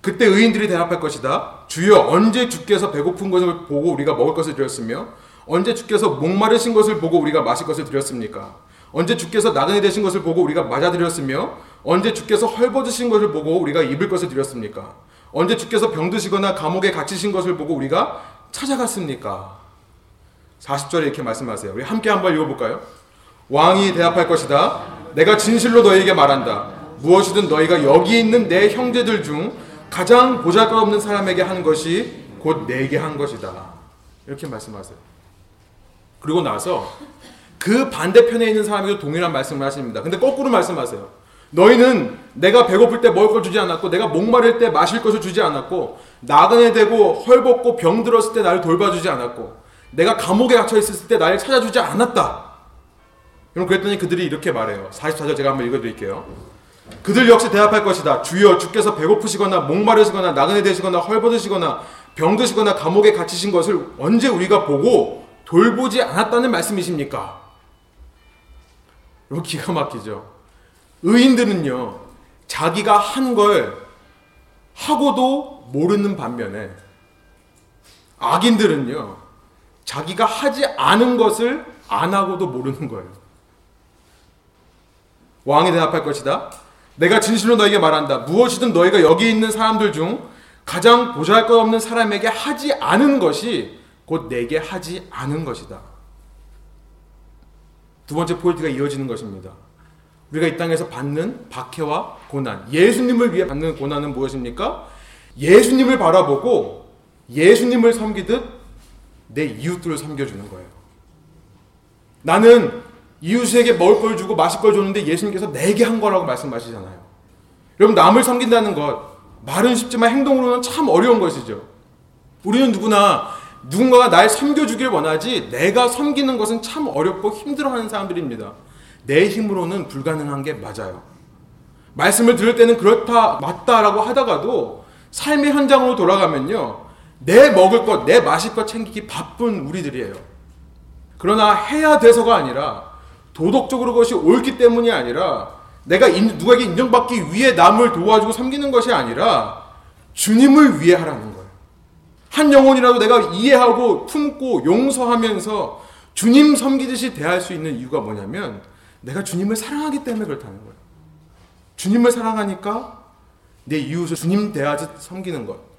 [SPEAKER 1] 그때 의인들이 대답할 것이다. 주여 언제 주께서 배고픈 것을 보고 우리가 먹을 것을 드렸으며 언제 주께서 목마르신 것을 보고 우리가 마실 것을 드렸습니까? 언제 주께서 나그네 되신 것을 보고 우리가 맞아 드렸으며 언제 주께서 헐벗으신 것을 보고 우리가 입을 것을 드렸습니까? 언제 주께서 병드시거나 감옥에 갇히신 것을 보고 우리가 찾아갔습니까? 40절에 이렇게 말씀하세요. 우리 함께 한번 읽어볼까요? 왕이 대답할 것이다. 내가 진실로 너희에게 말한다. 무엇이든 너희가 여기 있는 내 형제들 중 가장 보잘것없는 사람에게 한 것이 곧 내게 한 것이다. 이렇게 말씀하세요. 그리고 나서 그 반대편에 있는 사람에게 동일한 말씀을 하십니다. 근데 거꾸로 말씀하세요. 너희는 내가 배고플 때 먹을 걸 주지 않았고 내가 목마를 때 마실 것을 주지 않았고 나그네 되고 헐벗고 병들었을 때 나를 돌봐주지 않았고 내가 감옥에 갇혀 있었을 때 나를 찾아주지 않았다. 그럼 그랬더니 그들이 이렇게 말해요. 44절 제가 한번 읽어드릴게요. 그들 역시 대답할 것이다. 주여 주께서 배고프시거나 목마르시거나 나그네 되시거나 헐벗으시거나 병드시거나 감옥에 갇히신 것을 언제 우리가 보고 돌보지 않았다는 말씀이십니까? 이거 기가 막히죠. 의인들은요, 자기가 한 걸 하고도 모르는 반면에 악인들은요, 자기가 하지 않은 것을 안 하고도 모르는 거예요. 왕이 대답할 것이다. 내가 진실로 너에게 말한다. 무엇이든 너희가 여기 있는 사람들 중 가장 보잘 것 없는 사람에게 하지 않은 것이 곧 내게 하지 않은 것이다. 두 번째 포인트가 이어지는 것입니다. 우리가 이 땅에서 받는 박해와 고난, 예수님을 위해 받는 고난은 무엇입니까? 예수님을 바라보고 예수님을 섬기듯 내 이웃들을 섬겨주는 거예요. 나는 이웃에게 먹을 걸 주고 마실 걸 줬는데 예수님께서 내게 한 거라고 말씀하시잖아요. 여러분, 남을 섬긴다는 것, 말은 쉽지만 행동으로는 참 어려운 것이죠. 우리는 누구나 누군가가 날 섬겨주길 원하지 내가 섬기는 것은 참 어렵고 힘들어하는 사람들입니다. 내 힘으로는 불가능한 게 맞아요. 말씀을 들을 때는 그렇다, 맞다라고 하다가도 삶의 현장으로 돌아가면요. 내 먹을 것, 내 마실 것 챙기기 바쁜 우리들이에요. 그러나 해야 돼서가 아니라 도덕적으로 그것이 옳기 때문이 아니라 내가 인, 누구에게 인정받기 위해 남을 도와주고 섬기는 것이 아니라 주님을 위해 하라는 거예요. 한 영혼이라도 내가 이해하고 품고 용서하면서 주님 섬기듯이 대할 수 있는 이유가 뭐냐면 내가 주님을 사랑하기 때문에 그렇다는 거예요. 주님을 사랑하니까 내 이웃을 주님 대하듯 섬기는 것.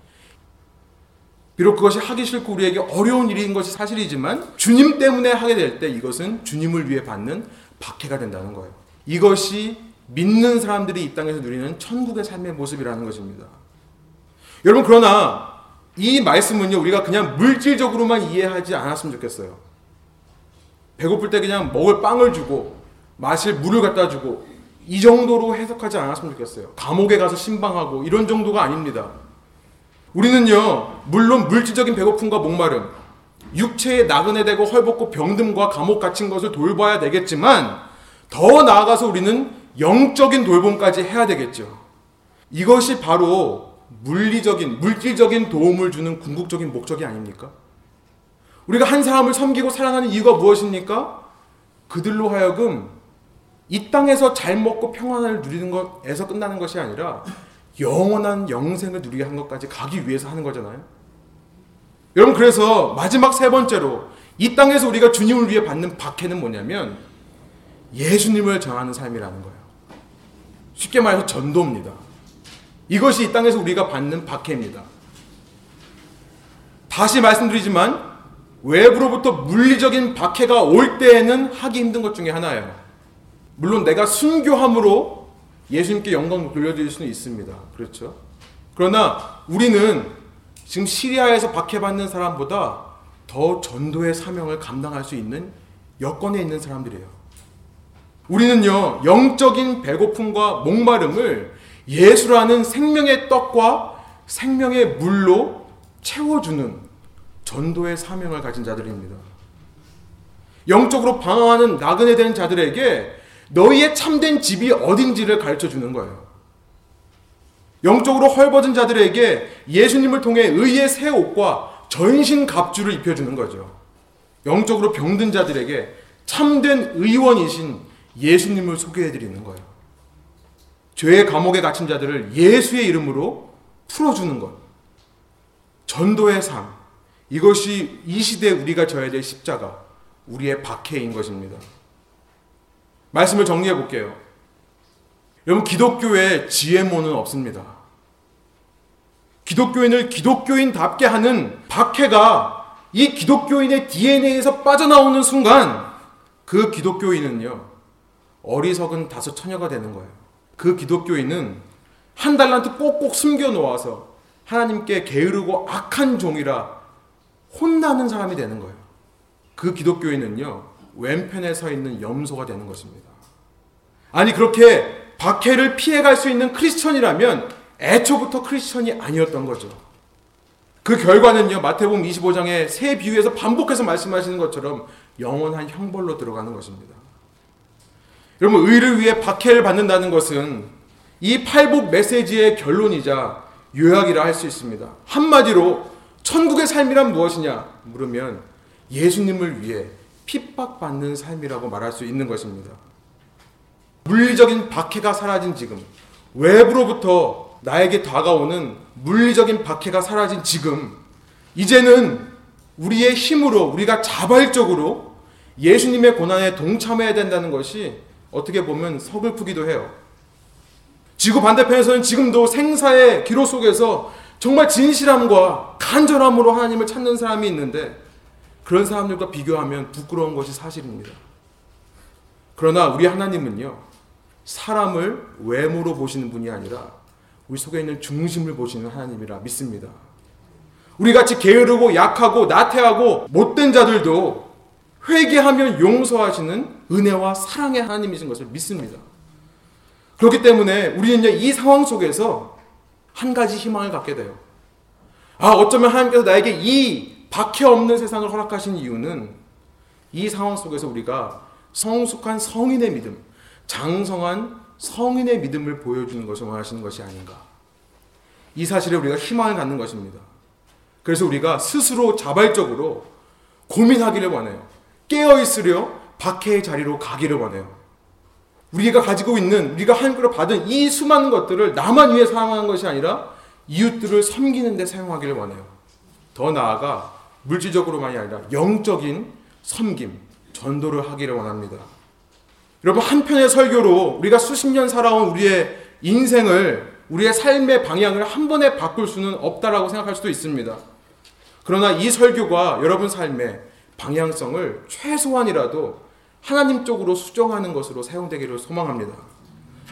[SPEAKER 1] 비록 그것이 하기 싫고 우리에게 어려운 일인 것이 사실이지만 주님 때문에 하게 될 때 이것은 주님을 위해 받는 박해가 된다는 거예요. 이것이 믿는 사람들이 이 땅에서 누리는 천국의 삶의 모습이라는 것입니다. 여러분 그러나 이 말씀은요 우리가 그냥 물질적으로만 이해하지 않았으면 좋겠어요. 배고플 때 그냥 먹을 빵을 주고 마실 물을 갖다 주고 이 정도로 해석하지 않았으면 좋겠어요. 감옥에 가서 신방하고 이런 정도가 아닙니다. 우리는요, 물론 물질적인 배고픔과 목마름, 육체에 나그네 되고 헐벗고 병듦과 감옥 갇힌 것을 돌봐야 되겠지만, 더 나아가서 우리는 영적인 돌봄까지 해야 되겠죠. 이것이 바로 물리적인, 물질적인 도움을 주는 궁극적인 목적이 아닙니까? 우리가 한 사람을 섬기고 사랑하는 이유가 무엇입니까? 그들로 하여금 이 땅에서 잘 먹고 평안을 누리는 것에서 끝나는 것이 아니라 영원한 영생을 누리게 한 것까지 가기 위해서 하는 거잖아요. 여러분 그래서 마지막 세 번째로 이 땅에서 우리가 주님을 위해 받는 박해는 뭐냐면 예수님을 전하는 삶이라는 거예요. 쉽게 말해서 전도입니다. 이것이 이 땅에서 우리가 받는 박해입니다. 다시 말씀드리지만 외부로부터 물리적인 박해가 올 때에는 하기 힘든 것 중에 하나예요. 물론 내가 순교함으로 예수님께 영광 돌려드릴 수는 있습니다. 그렇죠? 그러나 우리는 지금 시리아에서 박해받는 사람보다 더 전도의 사명을 감당할 수 있는 여건에 있는 사람들이에요. 우리는요, 영적인 배고픔과 목마름을 예수라는 생명의 떡과 생명의 물로 채워주는 전도의 사명을 가진 자들입니다. 영적으로 방황하는 나그네 된 자들에게 너희의 참된 집이 어딘지를 가르쳐 주는 거예요. 영적으로 헐벗은 자들에게 예수님을 통해 의의 새 옷과 전신 갑주를 입혀주는 거죠. 영적으로 병든 자들에게 참된 의원이신 예수님을 소개해드리는 거예요. 죄의 감옥에 갇힌 자들을 예수의 이름으로 풀어주는 것. 전도의 삶. 이것이 이 시대에 우리가 져야 될 십자가, 우리의 박해인 것입니다. 말씀을 정리해 볼게요. 여러분, 기독교에 지혜모는 없습니다. 기독교인을 기독교인답게 하는 박해가 이 기독교인의 DNA에서 빠져나오는 순간 그 기독교인은요, 어리석은 다섯 처녀가 되는 거예요. 그 기독교인은 한 달란트 꼭꼭 숨겨 놓아서 하나님께 게으르고 악한 종이라 혼나는 사람이 되는 거예요. 그 기독교인은요, 왼편에 서 있는 염소가 되는 것입니다. 아니 그렇게 박해를 피해갈 수 있는 크리스천이라면 애초부터 크리스천이 아니었던 거죠. 그 결과는요 마태복음 25장의 새 비유에서 반복해서 말씀하시는 것처럼 영원한 형벌로 들어가는 것입니다. 여러분 의를 위해 박해를 받는다는 것은 이 팔복 메시지의 결론이자 요약이라 할 수 있습니다. 한마디로 천국의 삶이란 무엇이냐 물으면 예수님을 위해 핍박받는 삶이라고 말할 수 있는 것입니다. 물리적인 박해가 사라진 지금, 외부로부터 나에게 다가오는 물리적인 박해가 사라진 지금, 이제는 우리의 힘으로, 우리가 자발적으로 예수님의 고난에 동참해야 된다는 것이 어떻게 보면 서글프기도 해요. 지구 반대편에서는 지금도 생사의 기로 속에서 정말 진실함과 간절함으로 하나님을 찾는 사람이 있는데 그런 사람들과 비교하면 부끄러운 것이 사실입니다. 그러나 우리 하나님은요, 사람을 외모로 보시는 분이 아니라 우리 속에 있는 중심을 보시는 하나님이라 믿습니다. 우리 같이 게으르고 약하고 나태하고 못된 자들도 회개하면 용서하시는 은혜와 사랑의 하나님이신 것을 믿습니다. 그렇기 때문에 우리는 이 상황 속에서 한 가지 희망을 갖게 돼요. 아, 어쩌면 하나님께서 나에게 이 박해 없는 세상을 허락하신 이유는 이 상황 속에서 우리가 성숙한 성인의 믿음, 장성한 성인의 믿음을 보여주는 것을 원하시는 것이 아닌가. 이 사실에 우리가 희망을 갖는 것입니다. 그래서 우리가 스스로 자발적으로 고민하기를 원해요. 깨어있으려 박해의 자리로 가기를 원해요. 우리가 가지고 있는 우리가 하나님께로 받은 이 수많은 것들을 나만 위해 사용하는 것이 아니라 이웃들을 섬기는 데 사용하기를 원해요. 더 나아가 물질적으로만이 아니라 영적인 섬김, 전도를 하기를 원합니다. 여러분 한편의 설교로 우리가 수십 년 살아온 우리의 인생을 우리의 삶의 방향을 한 번에 바꿀 수는 없다라고 생각할 수도 있습니다. 그러나 이 설교가 여러분 삶의 방향성을 최소한이라도 하나님 쪽으로 수정하는 것으로 사용되기를 소망합니다.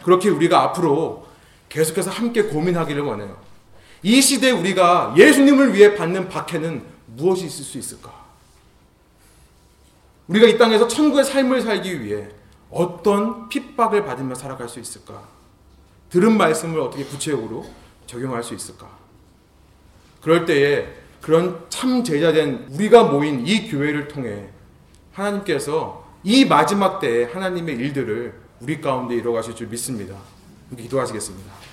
[SPEAKER 1] 그렇게 우리가 앞으로 계속해서 함께 고민하기를 원해요. 이 시대에 우리가 예수님을 위해 받는 박해는 무엇이 있을 수 있을까? 우리가 이 땅에서 천국의 삶을 살기 위해 어떤 핍박을 받으며 살아갈 수 있을까? 들은 말씀을 어떻게 구체적으로 적용할 수 있을까? 그럴 때에 그런 참 제자된 우리가 모인 이 교회를 통해 하나님께서 이 마지막 때에 하나님의 일들을 우리 가운데 이뤄가실 줄 믿습니다. 기도하시겠습니다.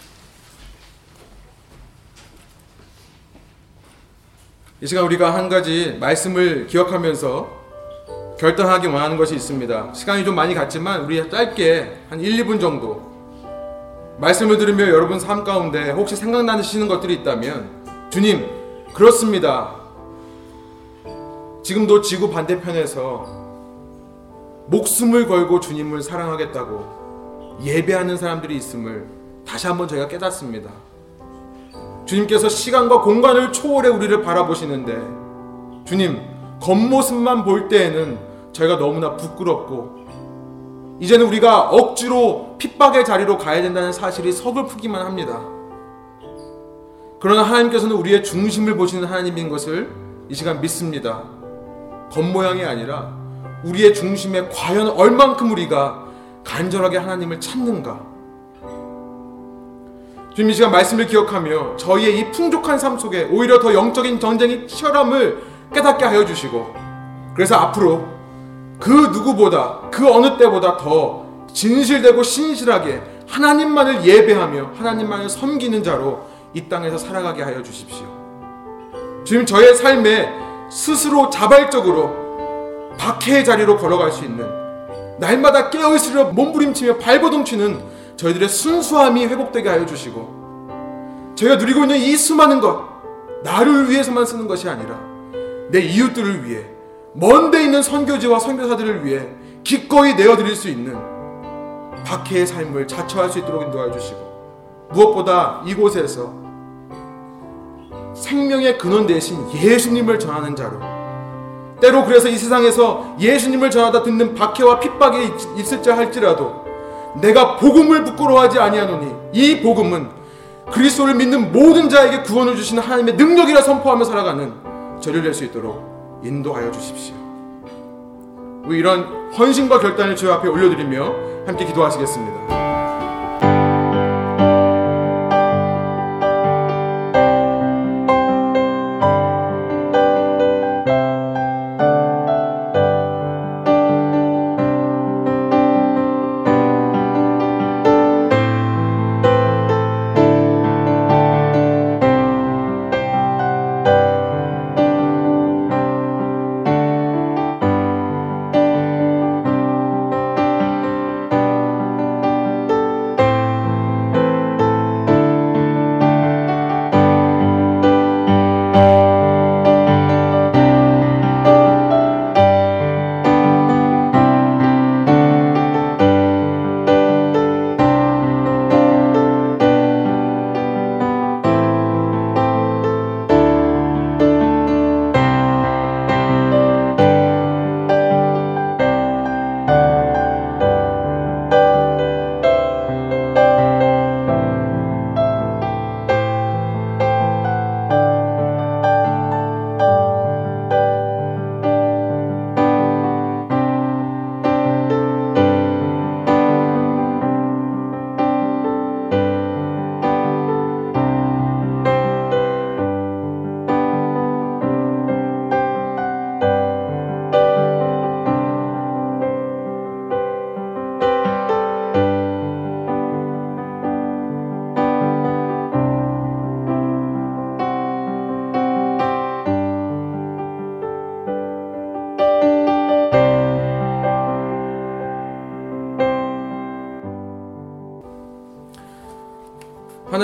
[SPEAKER 1] 이 시간 우리가 한 가지 말씀을 기억하면서 결단하기 원하는 것이 있습니다. 시간이 좀 많이 갔지만 우리 짧게 한 1, 2분 정도 말씀을 들으며 여러분 삶 가운데 혹시 생각나시는 것들이 있다면 주님 그렇습니다. 지금도 지구 반대편에서 목숨을 걸고 주님을 사랑하겠다고 예배하는 사람들이 있음을 다시 한번 저희가 깨닫습니다. 주님께서 시간과 공간을 초월해 우리를 바라보시는데 주님 겉모습만 볼 때에는 저희가 너무나 부끄럽고 이제는 우리가 억지로 핍박의 자리로 가야 된다는 사실이 서글프기만 합니다. 그러나 하나님께서는 우리의 중심을 보시는 하나님인 것을 이 시간 믿습니다. 겉모양이 아니라 우리의 중심에 과연 얼만큼 우리가 간절하게 하나님을 찾는가? 주님 이 시간 말씀을 기억하며 저희의 이 풍족한 삶 속에 오히려 더 영적인 전쟁이 치열함을 깨닫게 하여 주시고 그래서 앞으로 그 누구보다 그 어느 때보다 더 진실되고 신실하게 하나님만을 예배하며 하나님만을 섬기는 자로 이 땅에서 살아가게 하여 주십시오. 주님 저의 삶에 스스로 자발적으로 박해의 자리로 걸어갈 수 있는 날마다 깨어있으려 몸부림치며 발버둥치는 저희들의 순수함이 회복되게 하여 주시고 저희가 누리고 있는 이 수많은 것 나를 위해서만 쓰는 것이 아니라 내 이웃들을 위해 먼데 있는 선교지와 선교사들을 위해 기꺼이 내어드릴 수 있는 박해의 삶을 자처할 수 있도록 인도하여 주시고 무엇보다 이곳에서 생명의 근원 대신 예수님을 전하는 자로 때로 그래서 이 세상에서 예수님을 전하다 듣는 박해와 핍박이 있을지 할지라도 내가 복음을 부끄러워하지 아니하노니 이 복음은 그리스도를 믿는 모든 자에게 구원을 주시는 하나님의 능력이라 선포하며 살아가는 저를 낼 수 있도록 인도하여 주십시오. 우리 이런 헌신과 결단을 주여 앞에 올려드리며 함께 기도하시겠습니다.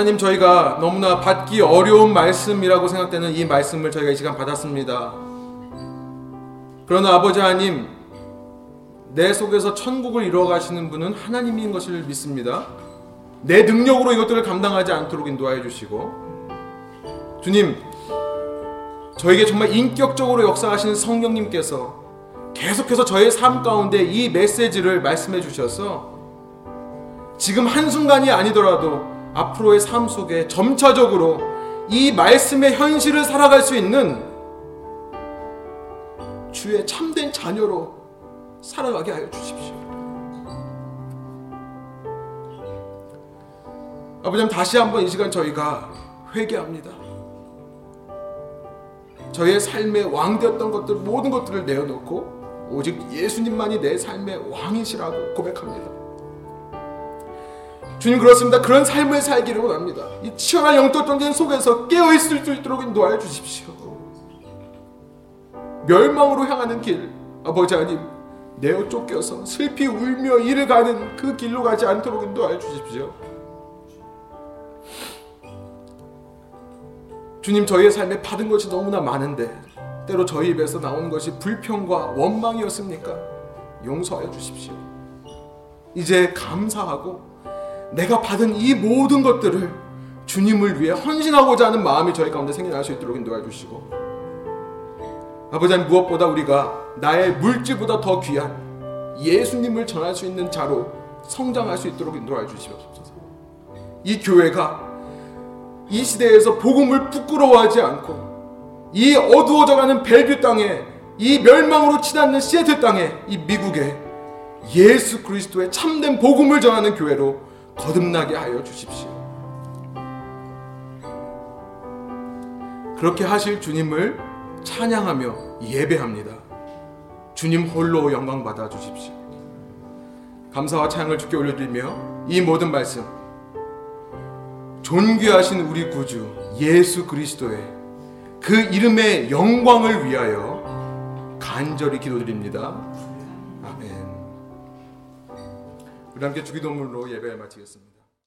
[SPEAKER 1] 하나님 저희가 너무나 받기 어려운 말씀이라고 생각되는 이 말씀을 저희가 이 시간 받았습니다. 그러나 아버지 하나님 내 속에서 천국을 이루어 가시는 분은 하나님인 것을 믿습니다. 내 능력으로 이것들을 감당하지 않도록 인도하여 주시고 주님 저에게 정말 인격적으로 역사하시는 성령님께서 계속해서 저의 삶 가운데 이 메시지를 말씀해 주셔서 지금 한순간이 아니더라도 앞으로의 삶 속에 점차적으로 이 말씀의 현실을 살아갈 수 있는 주의 참된 자녀로 살아가게 하여 주십시오. 아버지 다시 한번 이 시간 저희가 회개합니다. 저의 삶의 왕 되었던 것들 모든 것들을 내어놓고 오직 예수님만이 내 삶의 왕이시라고 고백합니다. 주님 그렇습니다. 그런 삶을 살기를 원합니다. 이 치열한 영적 전쟁 속에서 깨어 있을 수 있도록 인도하여 주십시오. 멸망으로 향하는 길, 아버지 하나님 내어 쫓겨서 슬피 울며 이를 가는 그 길로 가지 않도록 인도하여 주십시오. 주님 저희의 삶에 받은 것이 너무나 많은데 때로 저희 입에서 나오는 것이 불평과 원망이었습니까? 용서하여 주십시오. 이제 감사하고 내가 받은 이 모든 것들을 주님을 위해 헌신하고자 하는 마음이 저희 가운데 생겨날 수 있도록 인도해 주시고 아버지 무엇보다 우리가 나의 물질보다 더 귀한 예수님을 전할 수 있는 자로 성장할 수 있도록 인도해 주시옵소서. 이 교회가 이 시대에서 복음을 부끄러워하지 않고 이 어두워져가는 벨뷰 땅에 이 멸망으로 치닫는 시애틀 땅에 이 미국에 예수 그리스도의 참된 복음을 전하는 교회로 거듭나게 하여 주십시오. 그렇게 하실 주님을 찬양하며 예배합니다. 주님 홀로 영광 받아 주십시오. 감사와 찬양을 주께 올려드리며 이 모든 말씀 존귀하신 우리 구주 예수 그리스도의 그 이름의 영광을 위하여 간절히 기도드립니다. 우리 함께 주기도문으로 예배를 마치겠습니다.